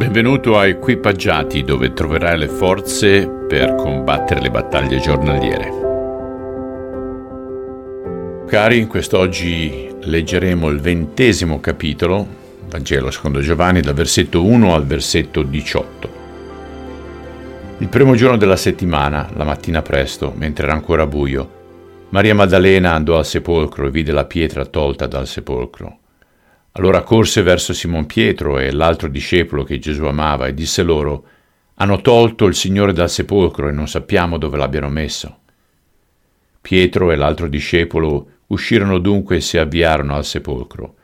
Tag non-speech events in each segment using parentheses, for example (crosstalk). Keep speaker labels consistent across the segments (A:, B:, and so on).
A: Benvenuto a Equipaggiati dove troverai le forze per combattere le battaglie giornaliere. Cari, quest'oggi leggeremo il ventesimo capitolo, Vangelo secondo Giovanni, dal versetto 1 al versetto 18. Il primo giorno della settimana, la mattina presto, mentre era ancora buio, Maria Maddalena andò al sepolcro e vide la pietra tolta dal sepolcro. Allora corse verso Simon Pietro e l'altro discepolo che Gesù amava e disse loro, Hanno tolto il Signore dal sepolcro e non sappiamo dove l'abbiano messo. Pietro e l'altro discepolo uscirono dunque e si avviarono al sepolcro.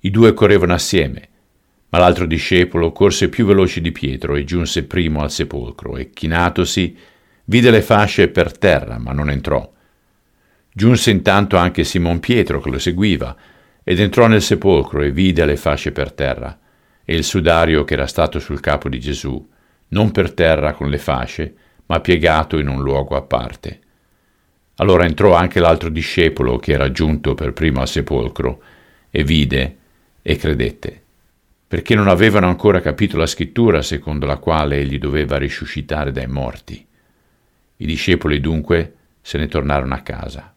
A: I due correvano assieme, ma l'altro discepolo corse più veloce di Pietro e giunse primo al sepolcro e, chinatosi, vide le fasce per terra, ma non entrò. Giunse intanto anche Simon Pietro che lo seguiva, ed entrò nel sepolcro e vide le fasce per terra, e il sudario che era stato sul capo di Gesù, non per terra con le fasce, ma piegato in un luogo a parte. Allora entrò anche l'altro discepolo che era giunto per primo al sepolcro, e vide e credette, perché non avevano ancora capito la scrittura secondo la quale egli doveva risuscitare dai morti. I discepoli dunque se ne tornarono a casa.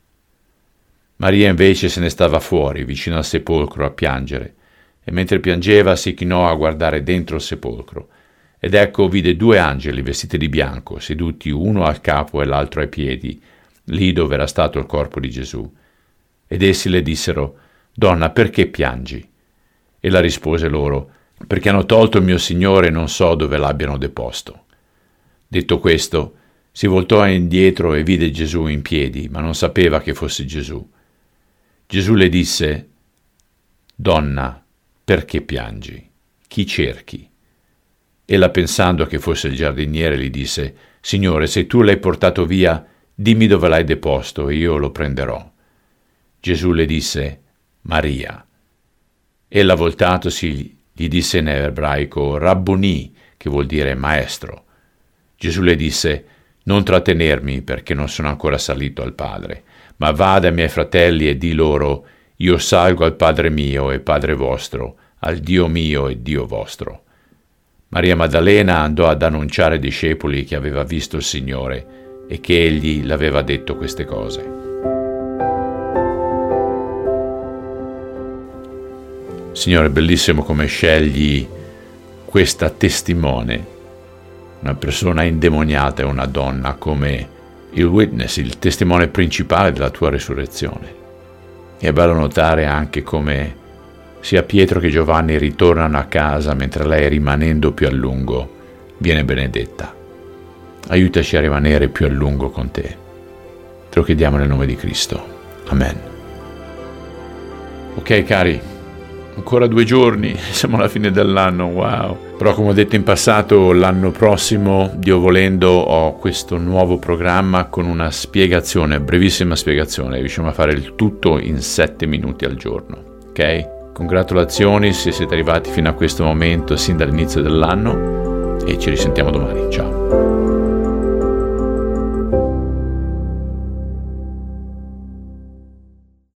A: Maria invece se ne stava fuori, vicino al sepolcro, a piangere, e mentre piangeva si chinò a guardare dentro il sepolcro. Ed ecco vide due angeli vestiti di bianco, seduti uno al capo e l'altro ai piedi, lì dove era stato il corpo di Gesù. Ed essi le dissero, Donna, perché piangi? Ella rispose loro, Perché hanno tolto il mio Signore e non so dove l'abbiano deposto. Detto questo, si voltò indietro e vide Gesù in piedi, ma non sapeva che fosse Gesù. Gesù le disse, Donna, perché piangi? Chi cerchi? Ella pensando che fosse il giardiniere gli disse, Signore, se tu l'hai portato via, dimmi dove l'hai deposto e io lo prenderò. Gesù le disse, Maria. Ella voltatosi gli disse in ebraico, Rabboni, che vuol dire maestro. Gesù le disse, Non trattenermi perché non sono ancora salito al Padre ma va dai miei fratelli e di loro, io salgo al Padre mio e Padre vostro, al Dio mio e Dio vostro. Maria Maddalena andò ad annunciare ai discepoli che aveva visto il Signore e che egli l'aveva detto queste cose. Signore, bellissimo come scegli questa testimone, una persona indemoniata e una donna come il witness, il testimone principale della tua risurrezione. È bello notare anche come sia Pietro che Giovanni ritornano a casa mentre lei, rimanendo più a lungo, viene benedetta. Aiutaci a rimanere più a lungo con te. Te lo chiediamo nel nome di Cristo. Amen. Ok cari, ancora due giorni, (laughs) siamo alla fine dell'anno, wow. Però come ho detto in passato, l'anno prossimo, Dio volendo, ho questo nuovo programma con una spiegazione, brevissima spiegazione, riusciamo a fare il tutto in sette minuti al giorno, ok? Congratulazioni se siete arrivati fino a questo momento, sin dall'inizio dell'anno, e ci risentiamo domani. Ciao!